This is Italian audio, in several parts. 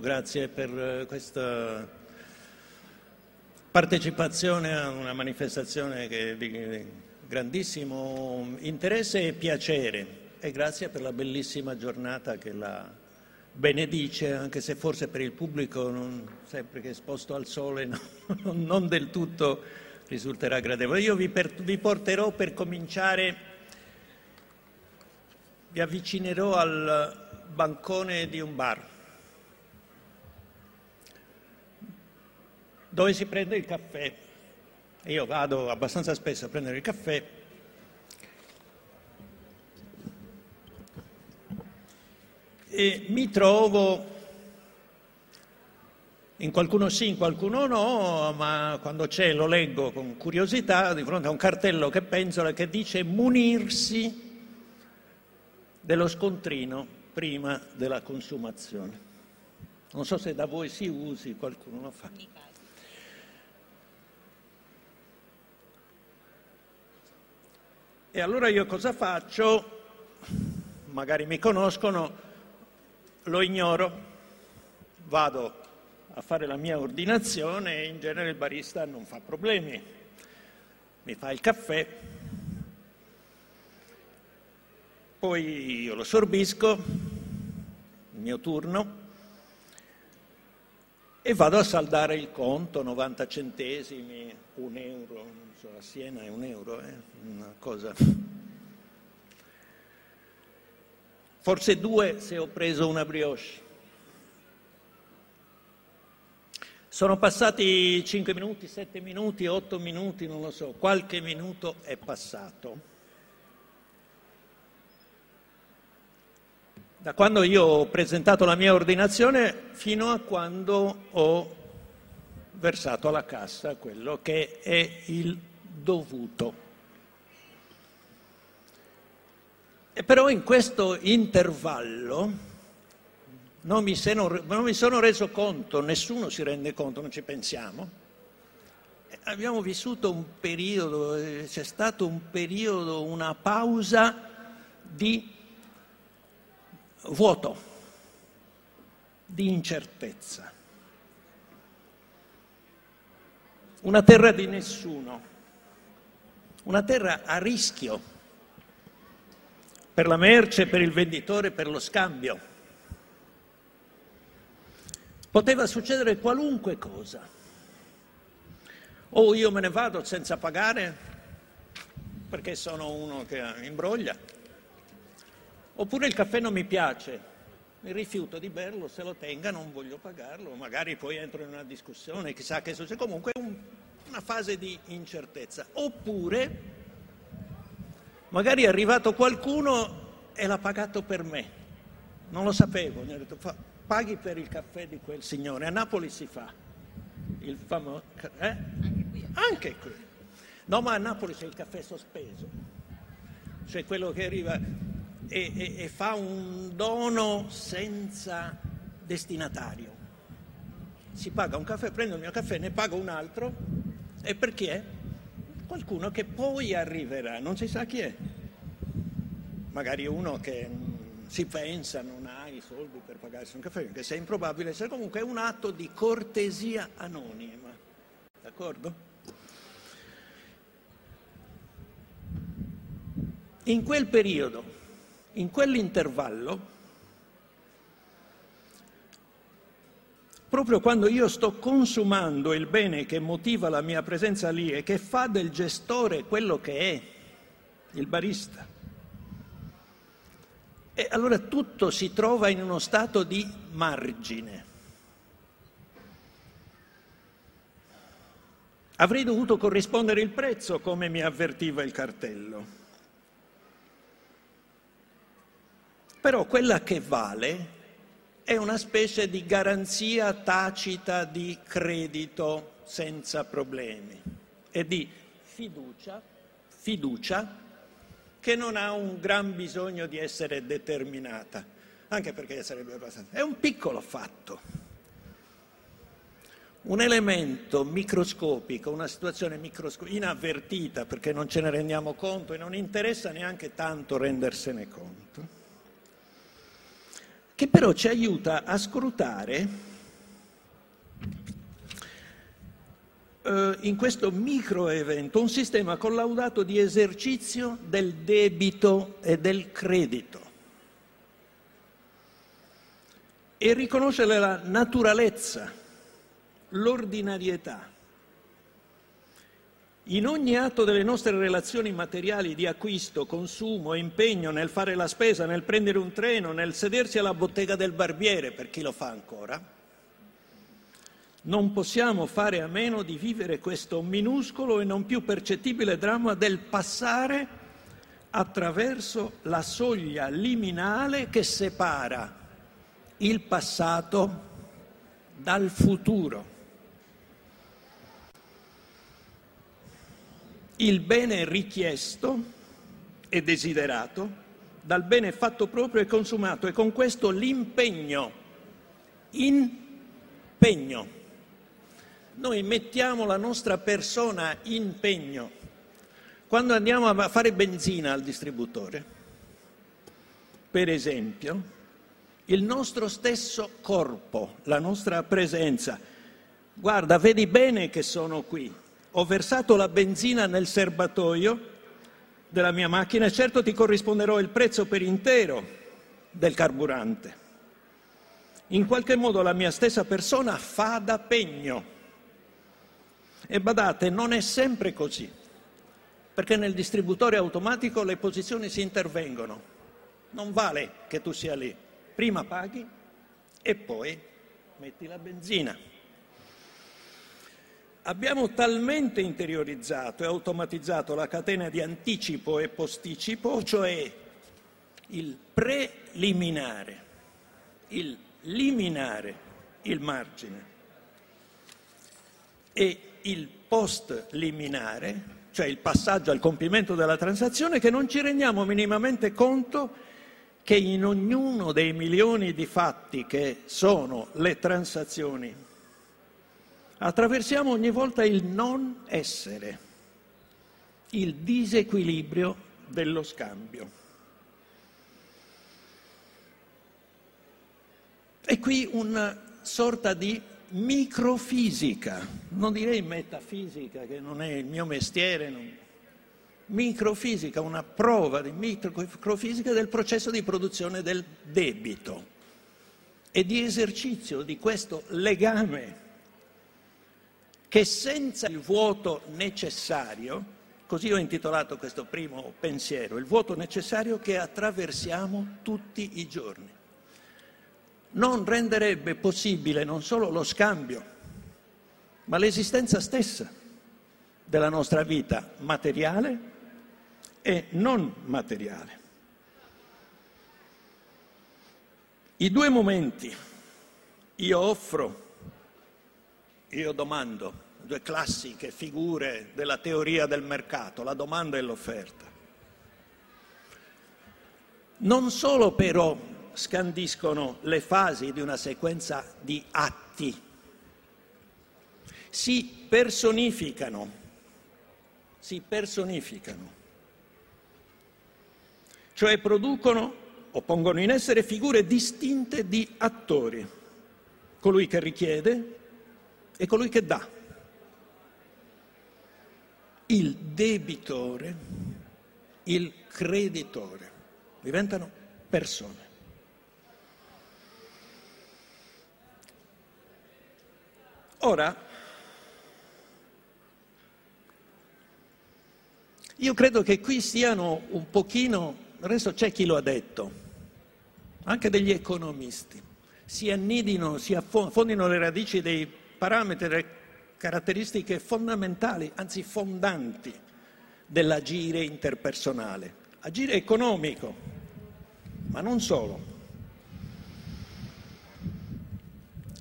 Grazie per eh, questa partecipazione a una manifestazione che è di grandissimo interesse e piacere e grazie per la bellissima giornata che la benedice, anche se forse per il pubblico, non, sempre che esposto al sole, no, non del tutto risulterà gradevole. Io vi, per, vi porterò per cominciare, vi avvicinerò al bancone di un bar dove si prende il caffè. Io vado abbastanza spesso a prendere il caffè. E mi trovo, in qualcuno sì, in qualcuno no, ma quando c'è lo leggo con curiosità di fronte a un cartello che penzola che dice munirsi dello scontrino prima della consumazione. Non so se da voi si usi, qualcuno lo fa. E allora io cosa faccio? Magari mi conoscono, lo ignoro, vado a fare la mia ordinazione e in genere il barista non fa problemi. Mi fa il caffè, poi io lo sorbisco, il mio turno, e vado a saldare il conto, 90 centesimi, un euro, so, a Siena è un euro, eh? una cosa... Forse due se ho preso una brioche. Sono passati 5 minuti, 7 minuti, 8 minuti, non lo so, qualche minuto è passato. Da quando io ho presentato la mia ordinazione fino a quando ho versato alla cassa quello che è il dovuto. E però in questo intervallo non mi, sono, non mi sono reso conto, nessuno si rende conto, non ci pensiamo. Abbiamo vissuto un periodo, c'è stato un periodo, una pausa di vuoto, di incertezza. Una terra di nessuno, una terra a rischio per la merce, per il venditore, per lo scambio. Poteva succedere qualunque cosa. O io me ne vado senza pagare perché sono uno che imbroglia, oppure il caffè non mi piace, mi rifiuto di berlo, se lo tenga non voglio pagarlo, magari poi entro in una discussione, chissà che succede, comunque un, una fase di incertezza. Oppure magari è arrivato qualcuno e l'ha pagato per me, non lo sapevo, mi ha detto paghi per il caffè di quel signore, a Napoli si fa, il famoso... Eh? Anche qui. Anche qui. No, ma a Napoli c'è il caffè sospeso, cioè quello che arriva e, e, e fa un dono senza destinatario. Si paga un caffè, prendo il mio caffè, ne pago un altro e per chi è? Qualcuno che poi arriverà, non si sa chi è. Magari uno che si pensa non ha i soldi per pagarsi un caffè, che sia improbabile, se comunque è un atto di cortesia anonima. D'accordo? In quel periodo in quell'intervallo, proprio quando io sto consumando il bene che motiva la mia presenza lì e che fa del gestore quello che è, il barista, e allora tutto si trova in uno stato di margine. Avrei dovuto corrispondere il prezzo come mi avvertiva il cartello. Però quella che vale è una specie di garanzia tacita di credito senza problemi e di fiducia, fiducia che non ha un gran bisogno di essere determinata, anche perché sarebbe abbastanza... È un piccolo fatto, un elemento microscopico, una situazione microscopica, inavvertita perché non ce ne rendiamo conto e non interessa neanche tanto rendersene conto che però ci aiuta a scrutare eh, in questo microevento un sistema collaudato di esercizio del debito e del credito. E riconoscere la naturalezza, l'ordinarietà in ogni atto delle nostre relazioni materiali di acquisto, consumo impegno nel fare la spesa, nel prendere un treno, nel sedersi alla bottega del barbiere, per chi lo fa ancora, non possiamo fare a meno di vivere questo minuscolo e non più percettibile dramma del passare attraverso la soglia liminale che separa il passato dal futuro. Il bene richiesto e desiderato dal bene fatto proprio e consumato e con questo l'impegno, impegno. Noi mettiamo la nostra persona in pegno. Quando andiamo a fare benzina al distributore, per esempio, il nostro stesso corpo, la nostra presenza, guarda, vedi bene che sono qui, ho versato la benzina nel serbatoio della mia macchina e certo ti corrisponderò il prezzo per intero del carburante. In qualche modo la mia stessa persona fa da pegno. E badate, non è sempre così, perché nel distributore automatico le posizioni si intervengono. Non vale che tu sia lì. Prima paghi e poi metti la benzina abbiamo talmente interiorizzato e automatizzato la catena di anticipo e posticipo, cioè il preliminare, il liminare il margine e il post-liminare, cioè il passaggio al compimento della transazione, che non ci rendiamo minimamente conto che in ognuno dei milioni di fatti che sono le transazioni attraversiamo ogni volta il non essere, il disequilibrio dello scambio. E qui una sorta di microfisica, non direi metafisica, che non è il mio mestiere, non... microfisica, una prova di microfisica del processo di produzione del debito e di esercizio di questo legame che senza il vuoto necessario, così ho intitolato questo primo pensiero, il vuoto necessario che attraversiamo tutti i giorni, non renderebbe possibile non solo lo scambio, ma l'esistenza stessa della nostra vita materiale e non materiale. I due momenti io offro io domando, due classiche figure della teoria del mercato, la domanda e l'offerta. Non solo però scandiscono le fasi di una sequenza di atti, si personificano, si personificano, cioè producono o pongono in essere figure distinte di attori, colui che richiede, è colui che dà. Il debitore, il creditore, diventano persone. Ora, io credo che qui stiano un pochino, adesso c'è chi lo ha detto, anche degli economisti, si annidino, si affondino le radici dei parametri, delle caratteristiche fondamentali, anzi fondanti dell'agire interpersonale, agire economico, ma non solo.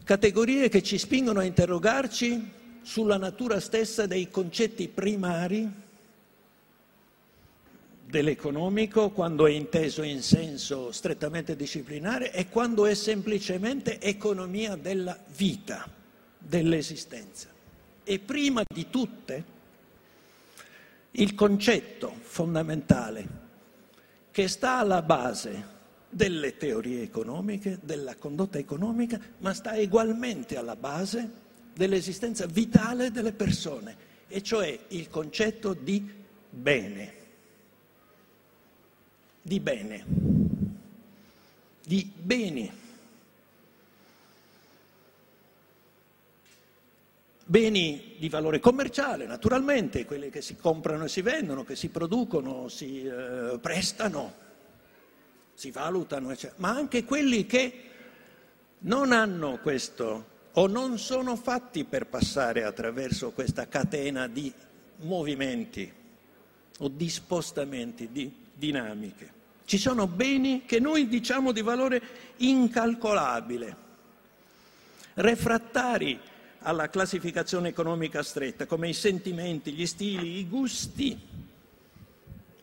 Categorie che ci spingono a interrogarci sulla natura stessa dei concetti primari dell'economico quando è inteso in senso strettamente disciplinare e quando è semplicemente economia della vita dell'esistenza. E prima di tutte il concetto fondamentale che sta alla base delle teorie economiche, della condotta economica, ma sta ugualmente alla base dell'esistenza vitale delle persone, e cioè il concetto di bene. Di bene. Di beni. Beni di valore commerciale, naturalmente, quelli che si comprano e si vendono, che si producono, si eh, prestano, si valutano, eccetera. ma anche quelli che non hanno questo o non sono fatti per passare attraverso questa catena di movimenti o di spostamenti, di dinamiche. Ci sono beni che noi diciamo di valore incalcolabile, refrattari alla classificazione economica stretta, come i sentimenti, gli stili, i gusti,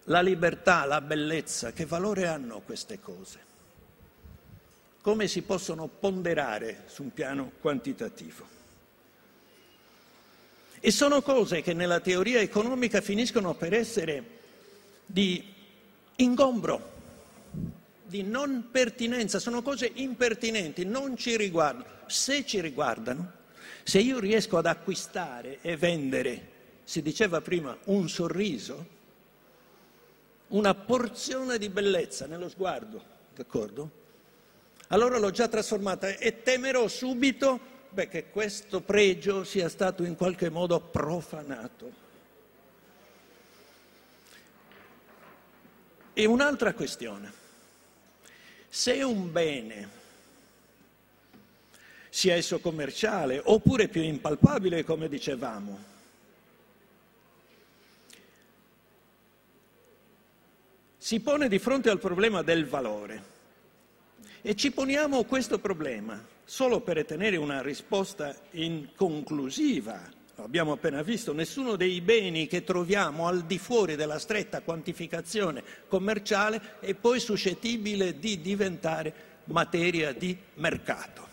la libertà, la bellezza. Che valore hanno queste cose? come si possono ponderare su un piano quantitativo. E sono cose che nella teoria economica finiscono per essere di ingombro, di non pertinenza, sono cose impertinenti, non ci riguardano. Se ci riguardano, se io riesco ad acquistare e vendere, si diceva prima, un sorriso, una porzione di bellezza nello sguardo, d'accordo? allora l'ho già trasformata e temerò subito beh, che questo pregio sia stato in qualche modo profanato. E un'altra questione, se un bene, sia esso commerciale oppure più impalpabile, come dicevamo, si pone di fronte al problema del valore e ci poniamo questo problema solo per ottenere una risposta inconclusiva. Abbiamo appena visto, nessuno dei beni che troviamo al di fuori della stretta quantificazione commerciale è poi suscettibile di diventare materia di mercato.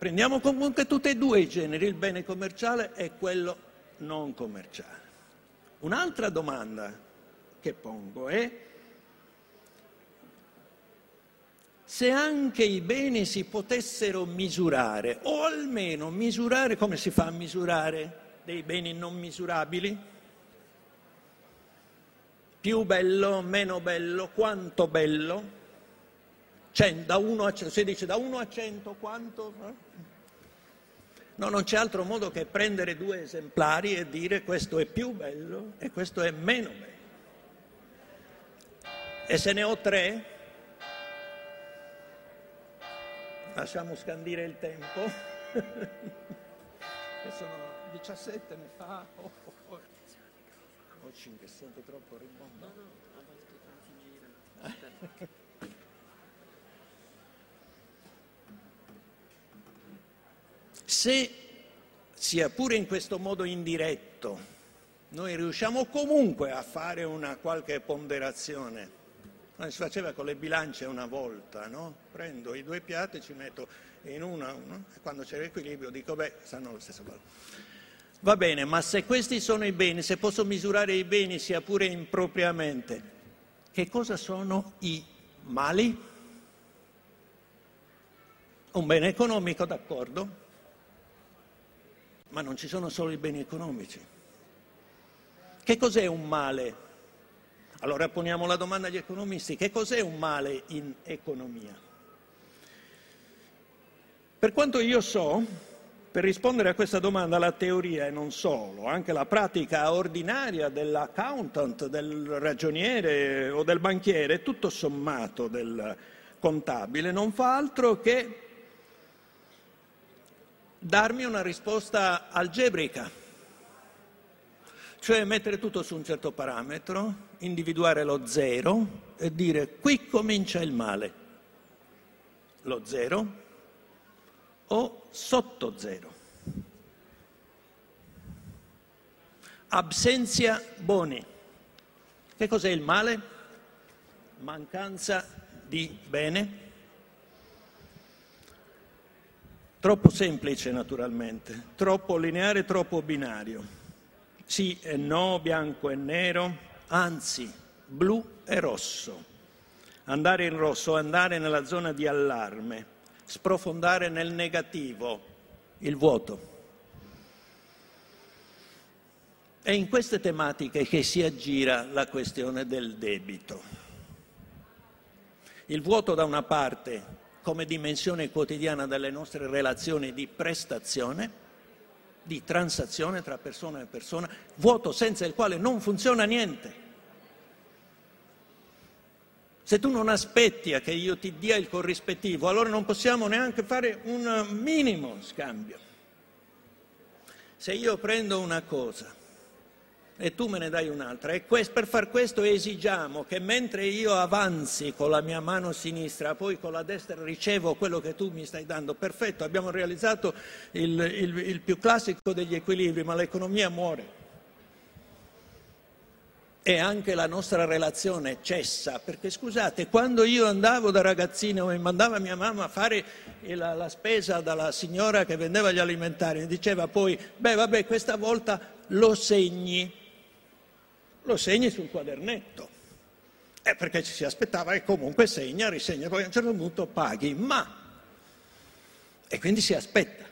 Prendiamo comunque tutti e due i generi, il bene commerciale e quello non commerciale. Un'altra domanda che pongo è se anche i beni si potessero misurare, o almeno misurare come si fa a misurare dei beni non misurabili? Più bello, meno bello, quanto bello? Cioè, da 1 a 100, si dice da 1 a 100 quanto? No, non c'è altro modo che prendere due esemplari e dire questo è più bello e questo è meno bello. E se ne ho tre, lasciamo scandire il tempo, che sono 17 ne fa, oh, oh, oh. oh 5, sento troppo rimbombo. No, no, a volte finire. Se, sia pure in questo modo indiretto, noi riusciamo comunque a fare una qualche ponderazione si faceva con le bilance una volta, no? Prendo i due piatti e ci metto in una, uno, e quando c'è l'equilibrio dico, beh, stanno allo stesso valore. Va bene, ma se questi sono i beni, se posso misurare i beni sia pure impropriamente, che cosa sono i mali? Un bene economico, d'accordo, ma non ci sono solo i beni economici. Che cos'è un male? Allora poniamo la domanda agli economisti, che cos'è un male in economia? Per quanto io so, per rispondere a questa domanda la teoria e non solo, anche la pratica ordinaria dell'accountant, del ragioniere o del banchiere, tutto sommato del contabile, non fa altro che darmi una risposta algebrica cioè mettere tutto su un certo parametro, individuare lo zero e dire qui comincia il male, lo zero o sotto zero. Absenzia boni. Che cos'è il male? Mancanza di bene. Troppo semplice naturalmente, troppo lineare, troppo binario sì e no, bianco e nero, anzi blu e rosso. andare in rosso, andare nella zona di allarme, sprofondare nel negativo, il vuoto. È in queste tematiche che si aggira la questione del debito. Il vuoto da una parte come dimensione quotidiana delle nostre relazioni di prestazione, di transazione tra persona e persona, vuoto senza il quale non funziona niente. Se tu non aspetti a che io ti dia il corrispettivo, allora non possiamo neanche fare un minimo scambio. Se io prendo una cosa e tu me ne dai un'altra. E per far questo esigiamo che mentre io avanzi con la mia mano sinistra, poi con la destra ricevo quello che tu mi stai dando. Perfetto, abbiamo realizzato il, il, il più classico degli equilibri, ma l'economia muore. E anche la nostra relazione cessa, perché scusate, quando io andavo da ragazzino e mandava mia mamma a fare la, la spesa dalla signora che vendeva gli alimentari, mi diceva poi, beh vabbè, questa volta lo segni, lo segni sul quadernetto. Eh, perché ci si aspettava che comunque segna, risegna, poi a un certo punto paghi, ma... E quindi si aspetta.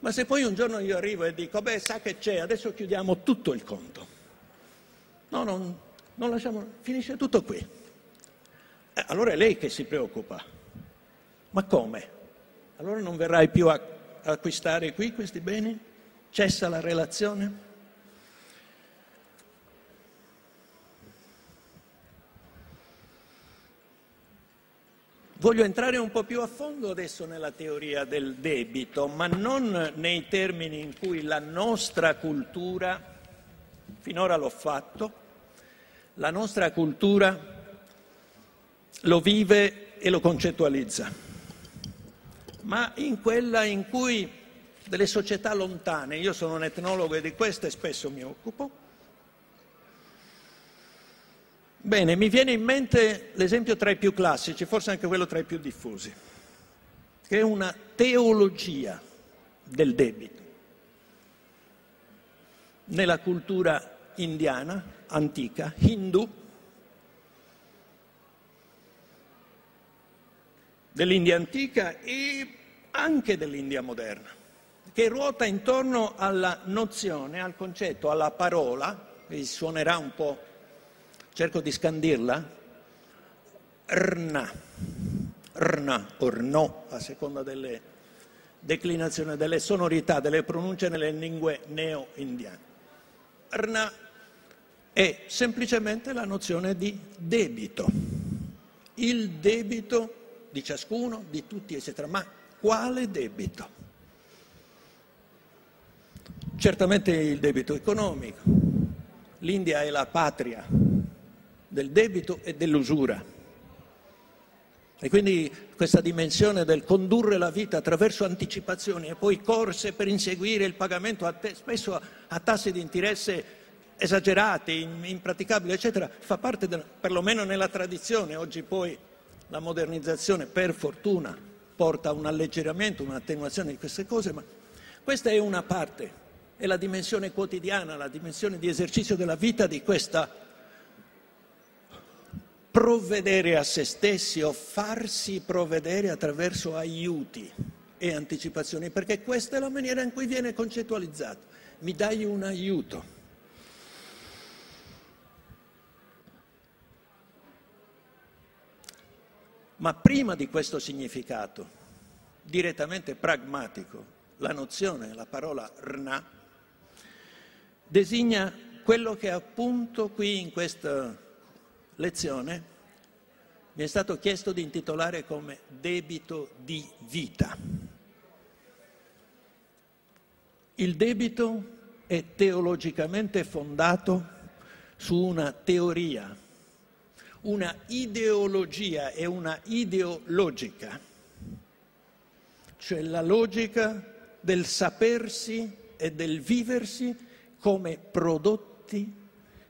Ma se poi un giorno io arrivo e dico, beh, sa che c'è, adesso chiudiamo tutto il conto. No, non, non lasciamo, finisce tutto qui. Eh, allora è lei che si preoccupa. Ma come? Allora non verrai più a acquistare qui questi beni? Cessa la relazione? Voglio entrare un po' più a fondo adesso nella teoria del debito, ma non nei termini in cui la nostra cultura, finora l'ho fatto, la nostra cultura lo vive e lo concettualizza, ma in quella in cui delle società lontane, io sono un etnologo e di queste spesso mi occupo, Bene, mi viene in mente l'esempio tra i più classici, forse anche quello tra i più diffusi, che è una teologia del debito. Nella cultura indiana, antica, hindu, dell'India antica e anche dell'India moderna, che ruota intorno alla nozione, al concetto, alla parola, che suonerà un po' cerco di scandirla, rna, rna o no, a seconda delle declinazioni, delle sonorità, delle pronunce nelle lingue neo-indiane. Rna è semplicemente la nozione di debito, il debito di ciascuno, di tutti, eccetera. Ma quale debito? Certamente il debito economico. L'India è la patria del debito e dell'usura. E quindi questa dimensione del condurre la vita attraverso anticipazioni e poi corse per inseguire il pagamento a te, spesso a, tassi di interesse esagerati, impraticabili, eccetera, fa parte, del, perlomeno nella tradizione, oggi poi la modernizzazione per fortuna porta a un alleggerimento, un'attenuazione di queste cose, ma questa è una parte, è la dimensione quotidiana, la dimensione di esercizio della vita di questa provvedere a se stessi o farsi provvedere attraverso aiuti e anticipazioni, perché questa è la maniera in cui viene concettualizzato. Mi dai un aiuto. Ma prima di questo significato, direttamente pragmatico, la nozione, la parola rna, designa quello che appunto qui in questa lezione mi è stato chiesto di intitolare come debito di vita. Il debito è teologicamente fondato su una teoria, una ideologia e una ideologica, cioè la logica del sapersi e del viversi come prodotti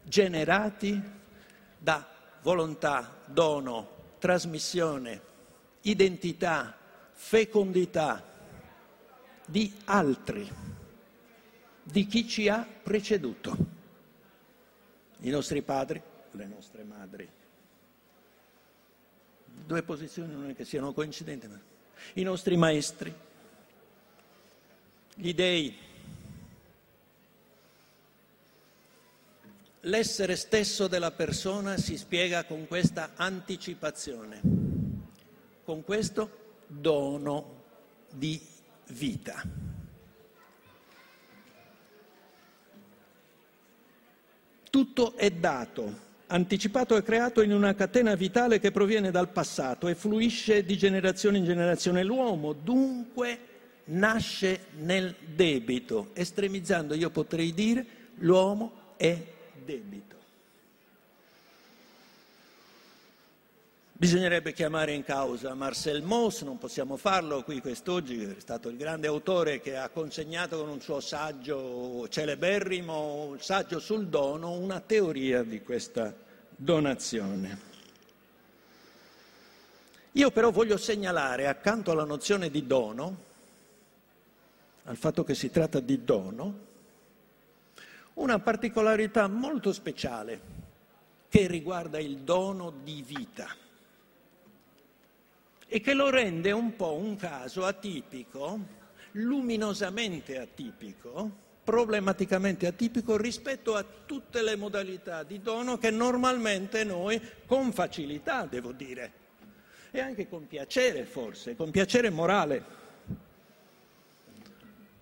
generati da volontà, dono, trasmissione, identità, fecondità di altri, di chi ci ha preceduto, i nostri padri, le nostre madri. due posizioni non è che siano coincidenti, ma i nostri maestri, gli dei, l'essere stesso della persona si spiega con questa anticipazione, con questo dono di vita. Tutto è dato, anticipato e creato in una catena vitale che proviene dal passato e fluisce di generazione in generazione. L'uomo dunque nasce nel debito, estremizzando io potrei dire l'uomo è debito. Bisognerebbe chiamare in causa Marcel Mauss, non possiamo farlo qui quest'oggi, è stato il grande autore che ha consegnato con un suo saggio celeberrimo, il saggio sul dono, una teoria di questa donazione. Io però voglio segnalare accanto alla nozione di dono, al fatto che si tratta di dono, una particolarità molto speciale che riguarda il dono di vita e che lo rende un po' un caso atipico, luminosamente atipico, problematicamente atipico rispetto a tutte le modalità di dono che normalmente noi, con facilità devo dire, e anche con piacere forse, con piacere morale,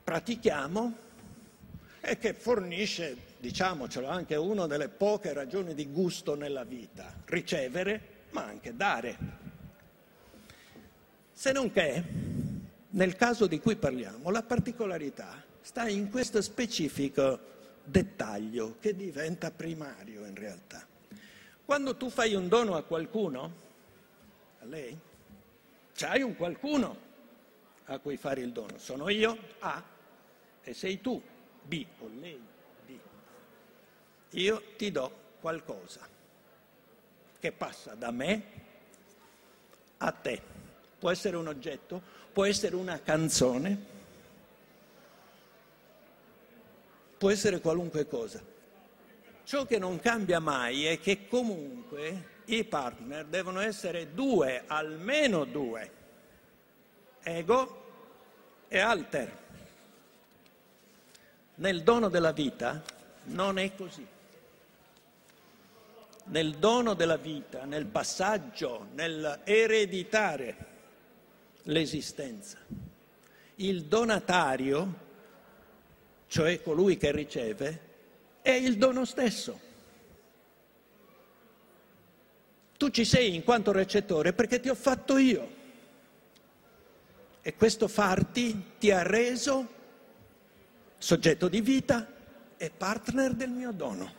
pratichiamo e che fornisce, diciamocelo, anche una delle poche ragioni di gusto nella vita, ricevere ma anche dare. Se non che, nel caso di cui parliamo, la particolarità sta in questo specifico dettaglio che diventa primario in realtà. Quando tu fai un dono a qualcuno, a lei, c'hai un qualcuno a cui fare il dono. Sono io, A, e sei tu, B, o lei, B. Io ti do qualcosa che passa da me a te può essere un oggetto, può essere una canzone, può essere qualunque cosa. Ciò che non cambia mai è che comunque i partner devono essere due, almeno due, ego e alter. Nel dono della vita non è così. Nel dono della vita, nel passaggio, nell'ereditare l'esistenza. Il donatario, cioè colui che riceve, è il dono stesso. Tu ci sei in quanto recettore perché ti ho fatto io. E questo farti ti ha reso soggetto di vita e partner del mio dono.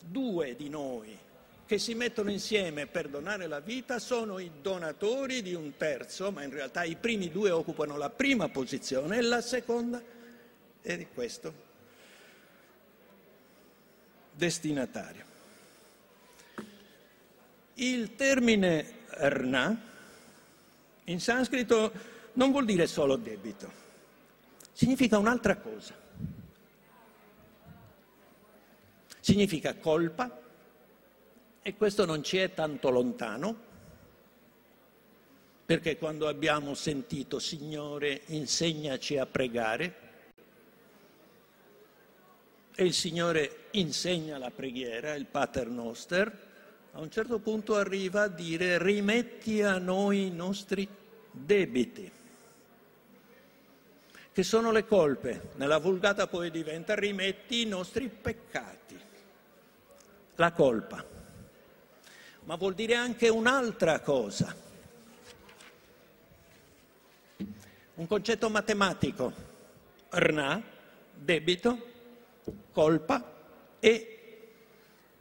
Due di noi che si mettono insieme per donare la vita sono i donatori di un terzo, ma in realtà i primi due occupano la prima posizione e la seconda è di questo destinatario. Il termine rna in sanscrito non vuol dire solo debito, significa un'altra cosa. Significa colpa, e questo non ci è tanto lontano, perché quando abbiamo sentito Signore insegnaci a pregare, e il Signore insegna la preghiera, il Pater Noster, a un certo punto arriva a dire rimetti a noi i nostri debiti, che sono le colpe. Nella vulgata poi diventa rimetti i nostri peccati, la colpa ma vuol dire anche un'altra cosa. Un concetto matematico, RNA, debito, colpa e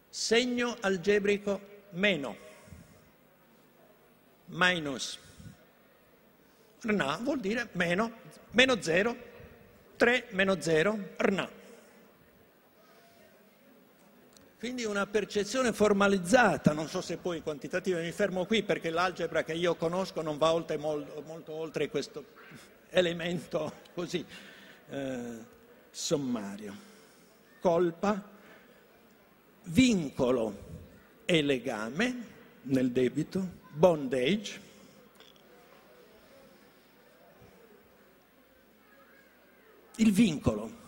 segno algebrico meno, minus. RNA vuol dire meno, meno 0, 3 meno 0, RNA. Quindi una percezione formalizzata, non so se poi quantitativa, mi fermo qui perché l'algebra che io conosco non va oltre, molto, molto oltre questo elemento così eh, sommario. Colpa, vincolo e legame, nel debito, bondage, il vincolo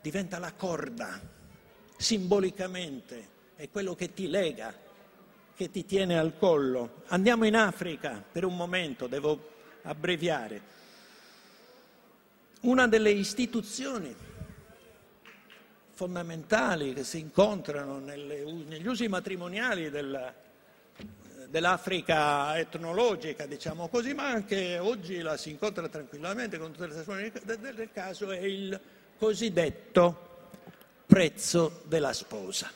diventa la corda, simbolicamente, è quello che ti lega, che ti tiene al collo. Andiamo in Africa per un momento, devo abbreviare. Una delle istituzioni fondamentali che si incontrano nelle, negli usi matrimoniali del, dell'Africa etnologica, diciamo così, ma anche oggi la si incontra tranquillamente con tutte le testimoni del caso, è il cosiddetto prezzo della sposa.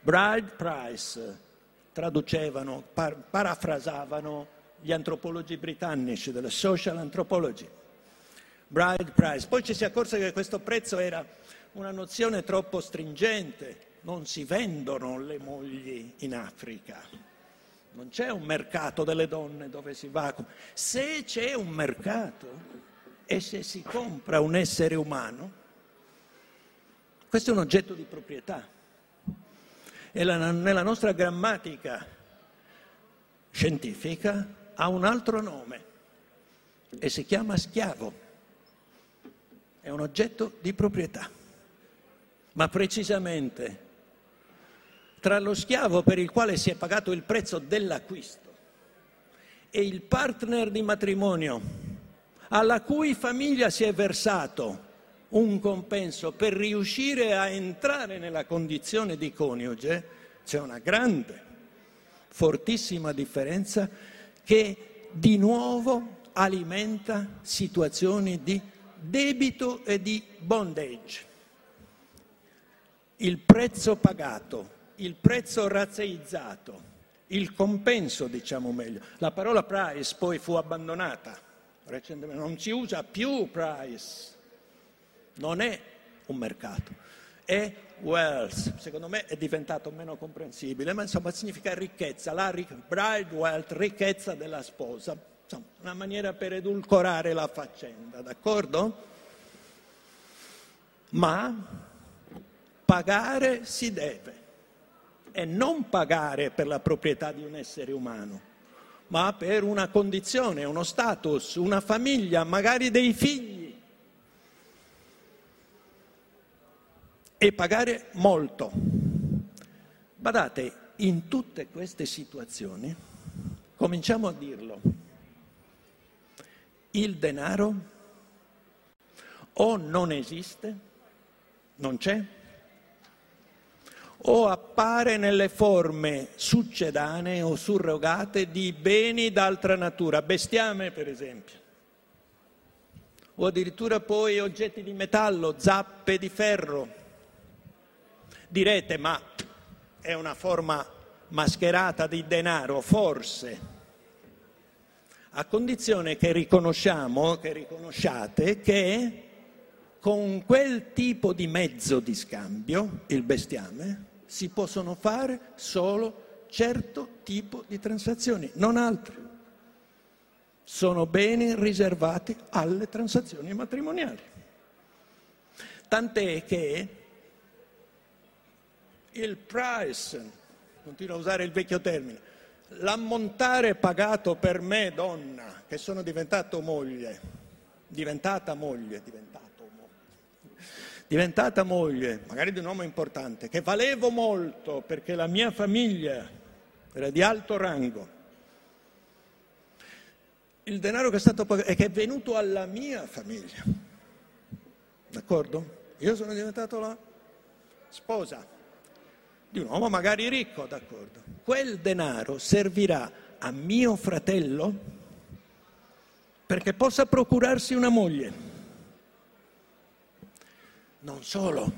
Bride price, traducevano, par- parafrasavano gli antropologi britannici della social anthropology. Bride price. Poi ci si accorse che questo prezzo era una nozione troppo stringente, non si vendono le mogli in Africa. Non c'è un mercato delle donne dove si va. Se c'è un mercato e se si compra un essere umano, questo è un oggetto di proprietà. E la, nella nostra grammatica scientifica ha un altro nome e si chiama schiavo. È un oggetto di proprietà. Ma precisamente tra lo schiavo per il quale si è pagato il prezzo dell'acquisto e il partner di matrimonio alla cui famiglia si è versato un compenso per riuscire a entrare nella condizione di coniuge, c'è una grande, fortissima differenza che di nuovo alimenta situazioni di debito e di bondage. Il prezzo pagato il prezzo razzeizzato, il compenso, diciamo meglio. La parola price poi fu abbandonata, recentemente non si usa più price, non è un mercato, è wealth, secondo me è diventato meno comprensibile, ma insomma significa ricchezza, la bride wealth, ricchezza della sposa, insomma una maniera per edulcorare la faccenda, d'accordo? Ma pagare si deve è non pagare per la proprietà di un essere umano, ma per una condizione, uno status, una famiglia, magari dei figli. E pagare molto. Badate, in tutte queste situazioni, cominciamo a dirlo, il denaro o non esiste, non c'è, o appare nelle forme succedanee o surrogate di beni d'altra natura, bestiame per esempio, o addirittura poi oggetti di metallo, zappe di ferro. Direte, ma è una forma mascherata di denaro, forse, a condizione che riconosciamo, che riconosciate che con quel tipo di mezzo di scambio, il bestiame, si possono fare solo certo tipo di transazioni, non altre. Sono beni riservati alle transazioni matrimoniali. Tant'è che il price, continuo a usare il vecchio termine, l'ammontare pagato per me, donna, che sono diventato moglie, diventata moglie, diventata diventata moglie, magari di un uomo importante, che valevo molto perché la mia famiglia era di alto rango, il denaro che è stato pagato e che è venuto alla mia famiglia, d'accordo? Io sono diventato la sposa di un uomo magari ricco, d'accordo? Quel denaro servirà a mio fratello perché possa procurarsi una moglie non solo,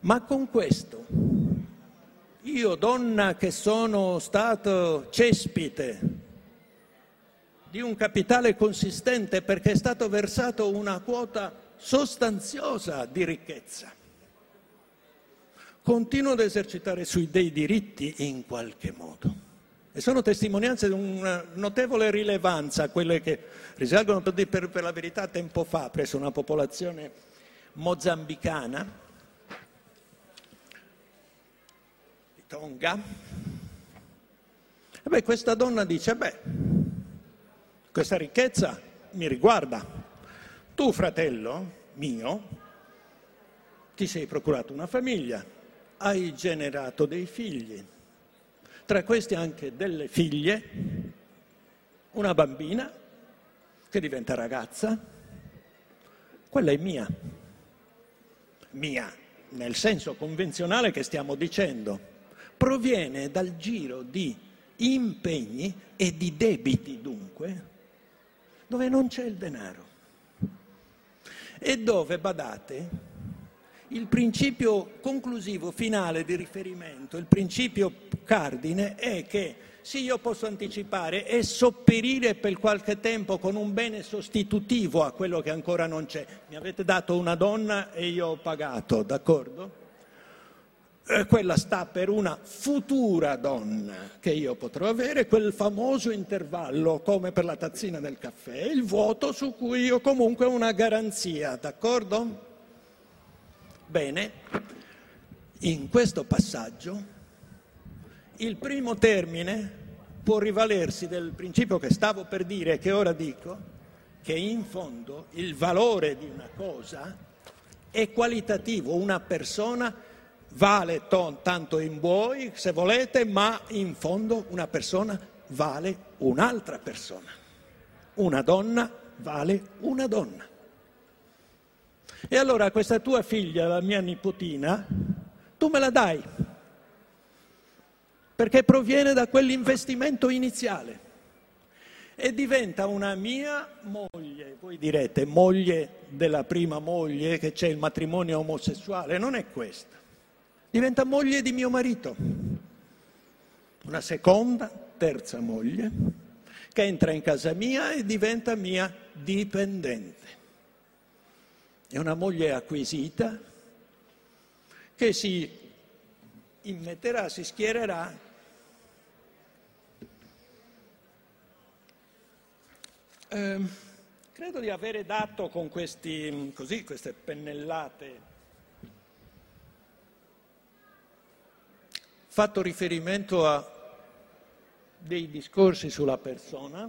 ma con questo io, donna che sono stato cespite di un capitale consistente perché è stato versato una quota sostanziosa di ricchezza, continuo ad esercitare sui dei diritti in qualche modo. E sono testimonianze di una notevole rilevanza, quelle che risalgono per, per la verità tempo fa presso una popolazione mozambicana, Tonga. E beh, questa donna dice, beh, questa ricchezza mi riguarda. Tu, fratello mio, ti sei procurato una famiglia, hai generato dei figli, tra questi anche delle figlie, una bambina che diventa ragazza, quella è mia, mia nel senso convenzionale che stiamo dicendo, proviene dal giro di impegni e di debiti dunque, dove non c'è il denaro. E dove, badate, il principio conclusivo, finale di riferimento, il principio cardine è che sì, io posso anticipare e sopperire per qualche tempo con un bene sostitutivo a quello che ancora non c'è. Mi avete dato una donna e io ho pagato, d'accordo? Eh, quella sta per una futura donna che io potrò avere, quel famoso intervallo come per la tazzina del caffè, il vuoto su cui io comunque ho una garanzia, d'accordo? Bene, in questo passaggio il primo termine può rivalersi del principio che stavo per dire e che ora dico, che in fondo il valore di una cosa è qualitativo, una persona vale ton, tanto in voi se volete, ma in fondo una persona vale un'altra persona, una donna vale una donna. E allora questa tua figlia, la mia nipotina, tu me la dai, perché proviene da quell'investimento iniziale e diventa una mia moglie. Voi direte, moglie della prima moglie, che c'è il matrimonio omosessuale, non è questa. Diventa moglie di mio marito, una seconda, terza moglie, che entra in casa mia e diventa mia dipendente. È una moglie acquisita che si immetterà, si schiererà eh, credo di avere dato con questi, così, queste pennellate fatto riferimento a dei discorsi sulla persona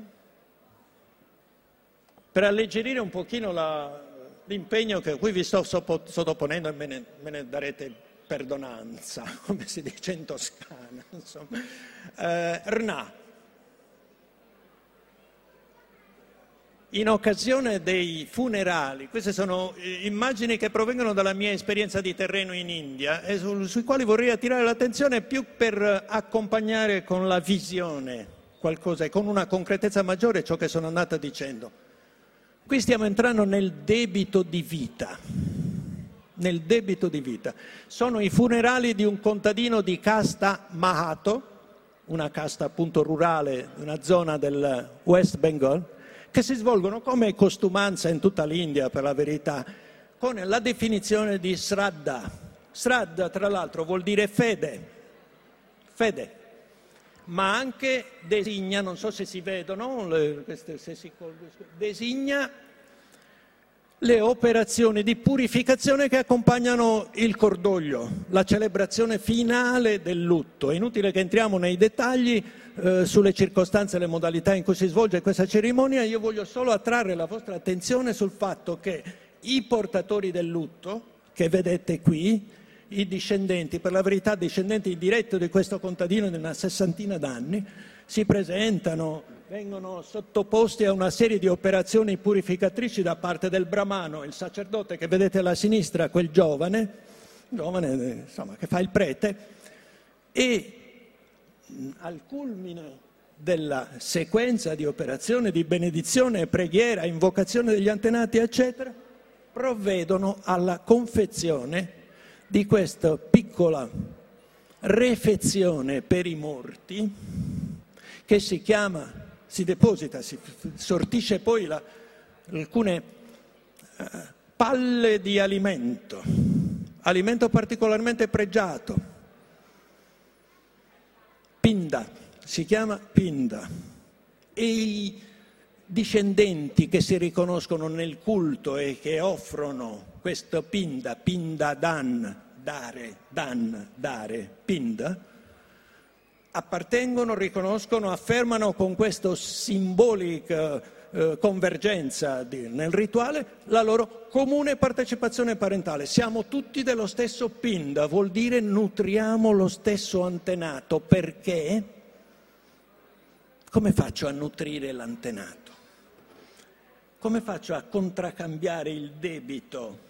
per alleggerire un pochino la, l'impegno che qui vi sto sottoponendo e me ne, me ne, darete perdonanza, come si dice in Toscana. Eh, Rna, in occasione dei funerali, queste sono eh, immagini che provengono dalla mia esperienza di terreno in India e su, sui quali vorrei attirare l'attenzione più per accompagnare con la visione qualcosa e con una concretezza maggiore ciò che sono andata dicendo. Qui stiamo entrando nel debito di vita, nel debito di vita. Sono i funerali di un contadino di casta Mahato, una casta appunto rurale, una zona del West Bengal, che si svolgono come costumanza in tutta l'India, per la verità, con la definizione di Sraddha. Sraddha, tra l'altro, vuol dire fede, fede ma anche designa, non so se si vedono, se si, designa le operazioni di purificazione che accompagnano il cordoglio, la celebrazione finale del lutto. È inutile che entriamo nei dettagli eh, sulle circostanze e le modalità in cui si svolge questa cerimonia, io voglio solo attrarre la vostra attenzione sul fatto che i portatori del lutto, che vedete qui, i discendenti, per la verità discendenti diretti di questo contadino di una sessantina d'anni, si presentano, vengono sottoposti a una serie di operazioni purificatrici da parte del brahmano, il sacerdote che vedete alla sinistra, quel giovane, giovane insomma, che fa il prete, e al culmine della sequenza di operazioni di benedizione, preghiera, invocazione degli antenati, eccetera, provvedono alla confezione di questa piccola refezione per i morti che si chiama, si deposita, si sortisce poi la, alcune uh, palle di alimento, alimento particolarmente pregiato, pinda, si chiama pinda. E i discendenti che si riconoscono nel culto e che offrono questo pinda, pinda dan, dare, dan, dare, pinda, appartengono, riconoscono, affermano con questa simbolica eh, convergenza di, nel rituale la loro comune partecipazione parentale. Siamo tutti dello stesso pinda, vuol dire nutriamo lo stesso antenato. Perché? Come faccio a nutrire l'antenato? Come faccio a contraccambiare il debito?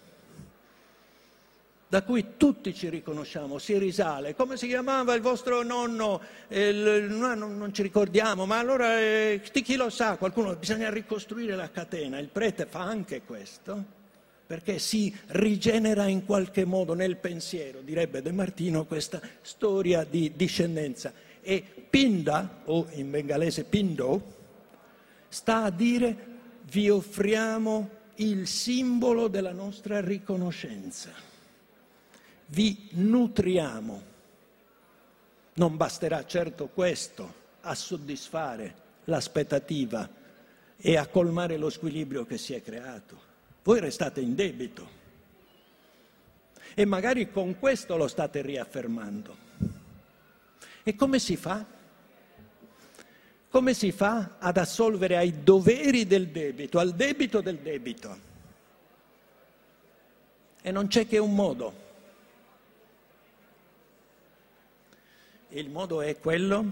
da cui tutti ci riconosciamo, si risale. Come si chiamava il vostro nonno? Il, no, non ci ricordiamo, ma allora eh, chi lo sa? Qualcuno, bisogna ricostruire la catena. Il prete fa anche questo, perché si rigenera in qualche modo nel pensiero, direbbe De Martino, questa storia di discendenza. E Pinda, o in bengalese Pindo, sta a dire vi offriamo il simbolo della nostra riconoscenza vi nutriamo. Non basterà certo questo a soddisfare l'aspettativa e a colmare lo squilibrio che si è creato. Voi restate in debito e magari con questo lo state riaffermando. E come si fa? Come si fa ad assolvere ai doveri del debito, al debito del debito? E non c'è che un modo il modo è quello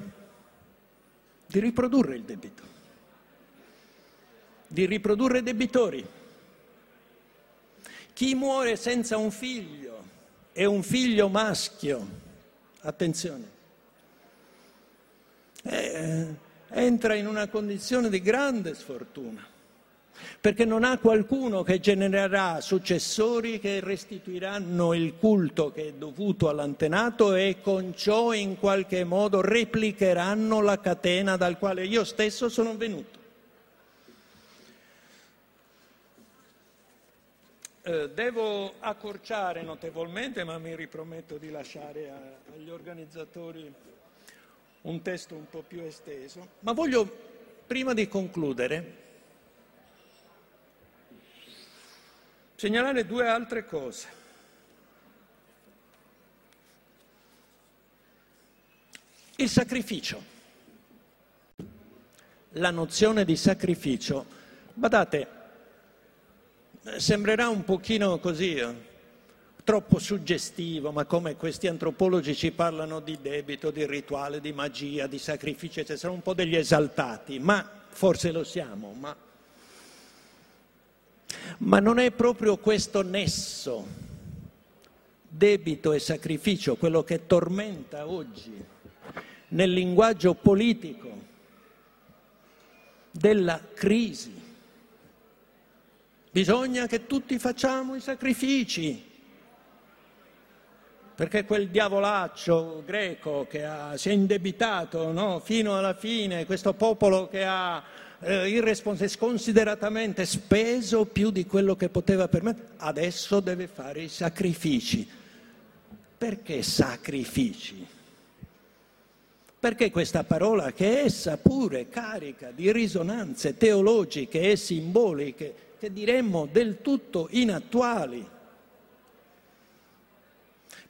di riprodurre il debito, di riprodurre debitori. Chi muore senza un figlio e un figlio maschio, attenzione, eh, entra in una condizione di grande sfortuna perché non ha qualcuno che genererà successori che restituiranno il culto che è dovuto all'antenato e con ciò in qualche modo replicheranno la catena dal quale io stesso sono venuto. Eh, devo accorciare notevolmente, ma mi riprometto di lasciare agli organizzatori un testo un po' più esteso. Ma voglio, prima di concludere, segnalare due altre cose. Il sacrificio. La nozione di sacrificio, badate, sembrerà un pochino così, eh, troppo suggestivo, ma come questi antropologi ci parlano di debito, di rituale, di magia, di sacrificio, eccetera, sono un po' degli esaltati, ma forse lo siamo, ma ma non è proprio questo nesso, debito e sacrificio, quello che tormenta oggi nel linguaggio politico della crisi. Bisogna che tutti facciamo i sacrifici, perché quel diavolaccio greco che ha, si è indebitato no, fino alla fine, questo popolo che ha eh, irresponsabile, sconsideratamente speso più di quello che poteva permettere, adesso deve fare i sacrifici. Perché sacrifici? Perché questa parola, che è essa pure carica di risonanze teologiche e simboliche, che diremmo del tutto inattuali,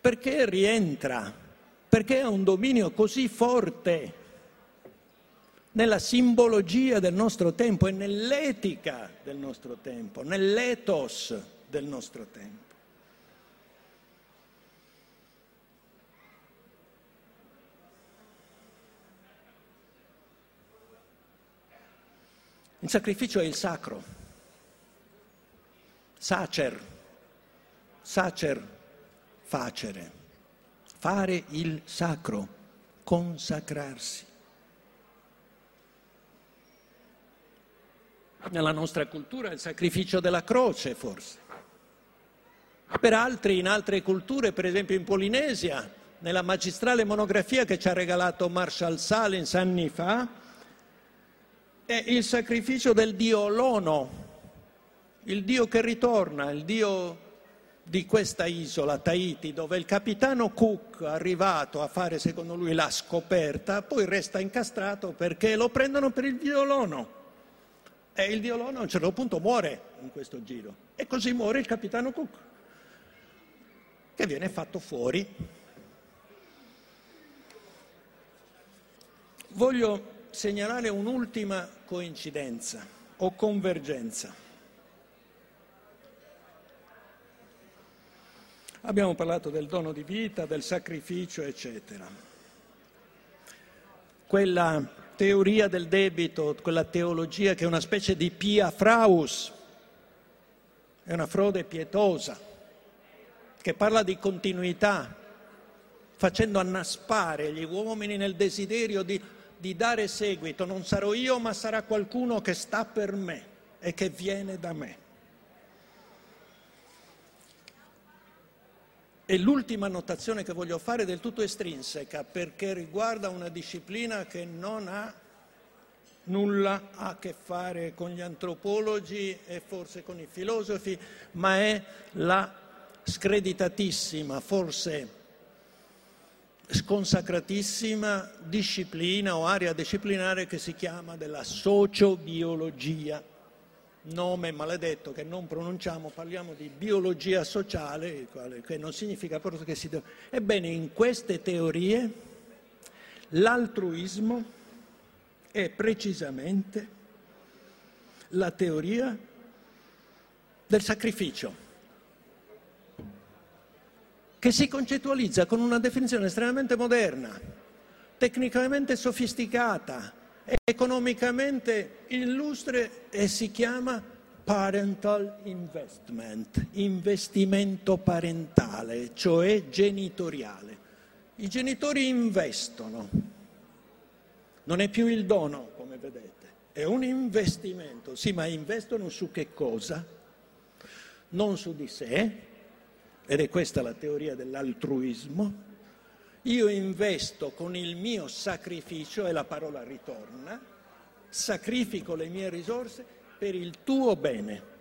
perché rientra? Perché ha un dominio così forte nella simbologia del nostro tempo e nell'etica del nostro tempo, nell'ethos del nostro tempo. Il sacrificio è il sacro, sacer, sacer, facere, fare il sacro, consacrarsi. nella nostra cultura il sacrificio della croce forse. Per altri, in altre culture, per esempio in Polinesia, nella magistrale monografia che ci ha regalato Marshall Salins anni fa, è il sacrificio del dio Lono, il dio che ritorna, il dio di questa isola, Tahiti, dove il capitano Cook, arrivato a fare secondo lui la scoperta, poi resta incastrato perché lo prendono per il dio Lono. E il Diolono a un certo punto muore in questo giro. E così muore il capitano Cook, che viene fatto fuori. Voglio segnalare un'ultima coincidenza o convergenza. Abbiamo parlato del dono di vita, del sacrificio, eccetera. Quella teoria del debito, quella teologia che è una specie di pia fraus, è una frode pietosa, che parla di continuità, facendo annaspare gli uomini nel desiderio di, di dare seguito. Non sarò io, ma sarà qualcuno che sta per me e che viene da me. E l'ultima notazione che voglio fare è del tutto estrinseca perché riguarda una disciplina che non ha nulla a che fare con gli antropologi e forse con i filosofi, ma è la screditatissima, forse sconsacratissima disciplina o area disciplinare che si chiama della sociobiologia nome maledetto che non pronunciamo, parliamo di biologia sociale, che non significa proprio che si deve... Ebbene, in queste teorie l'altruismo è precisamente la teoria del sacrificio, che si concettualizza con una definizione estremamente moderna, tecnicamente sofisticata, economicamente illustre e si chiama parental investment, investimento parentale, cioè genitoriale. I genitori investono, non è più il dono, come vedete, è un investimento. Sì, ma investono su che cosa? Non su di sé, ed è questa la teoria dell'altruismo, io investo con il mio sacrificio, e la parola ritorna, sacrifico le mie risorse per il tuo bene.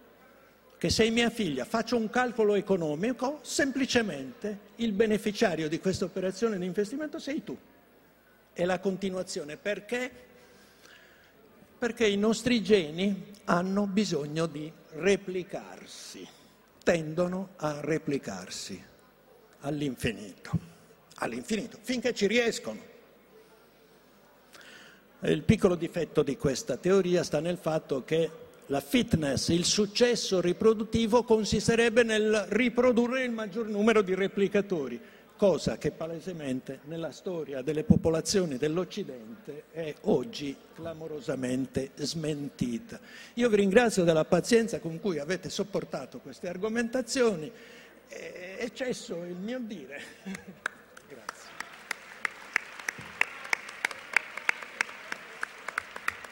Che sei mia figlia, faccio un calcolo economico, semplicemente il beneficiario di questa operazione di investimento sei tu. È la continuazione. Perché? Perché i nostri geni hanno bisogno di replicarsi, tendono a replicarsi all'infinito all'infinito, finché ci riescono. Il piccolo difetto di questa teoria sta nel fatto che la fitness, il successo riproduttivo consisterebbe nel riprodurre il maggior numero di replicatori, cosa che palesemente nella storia delle popolazioni dell'Occidente è oggi clamorosamente smentita. Io vi ringrazio della pazienza con cui avete sopportato queste argomentazioni, è cesso il mio dire.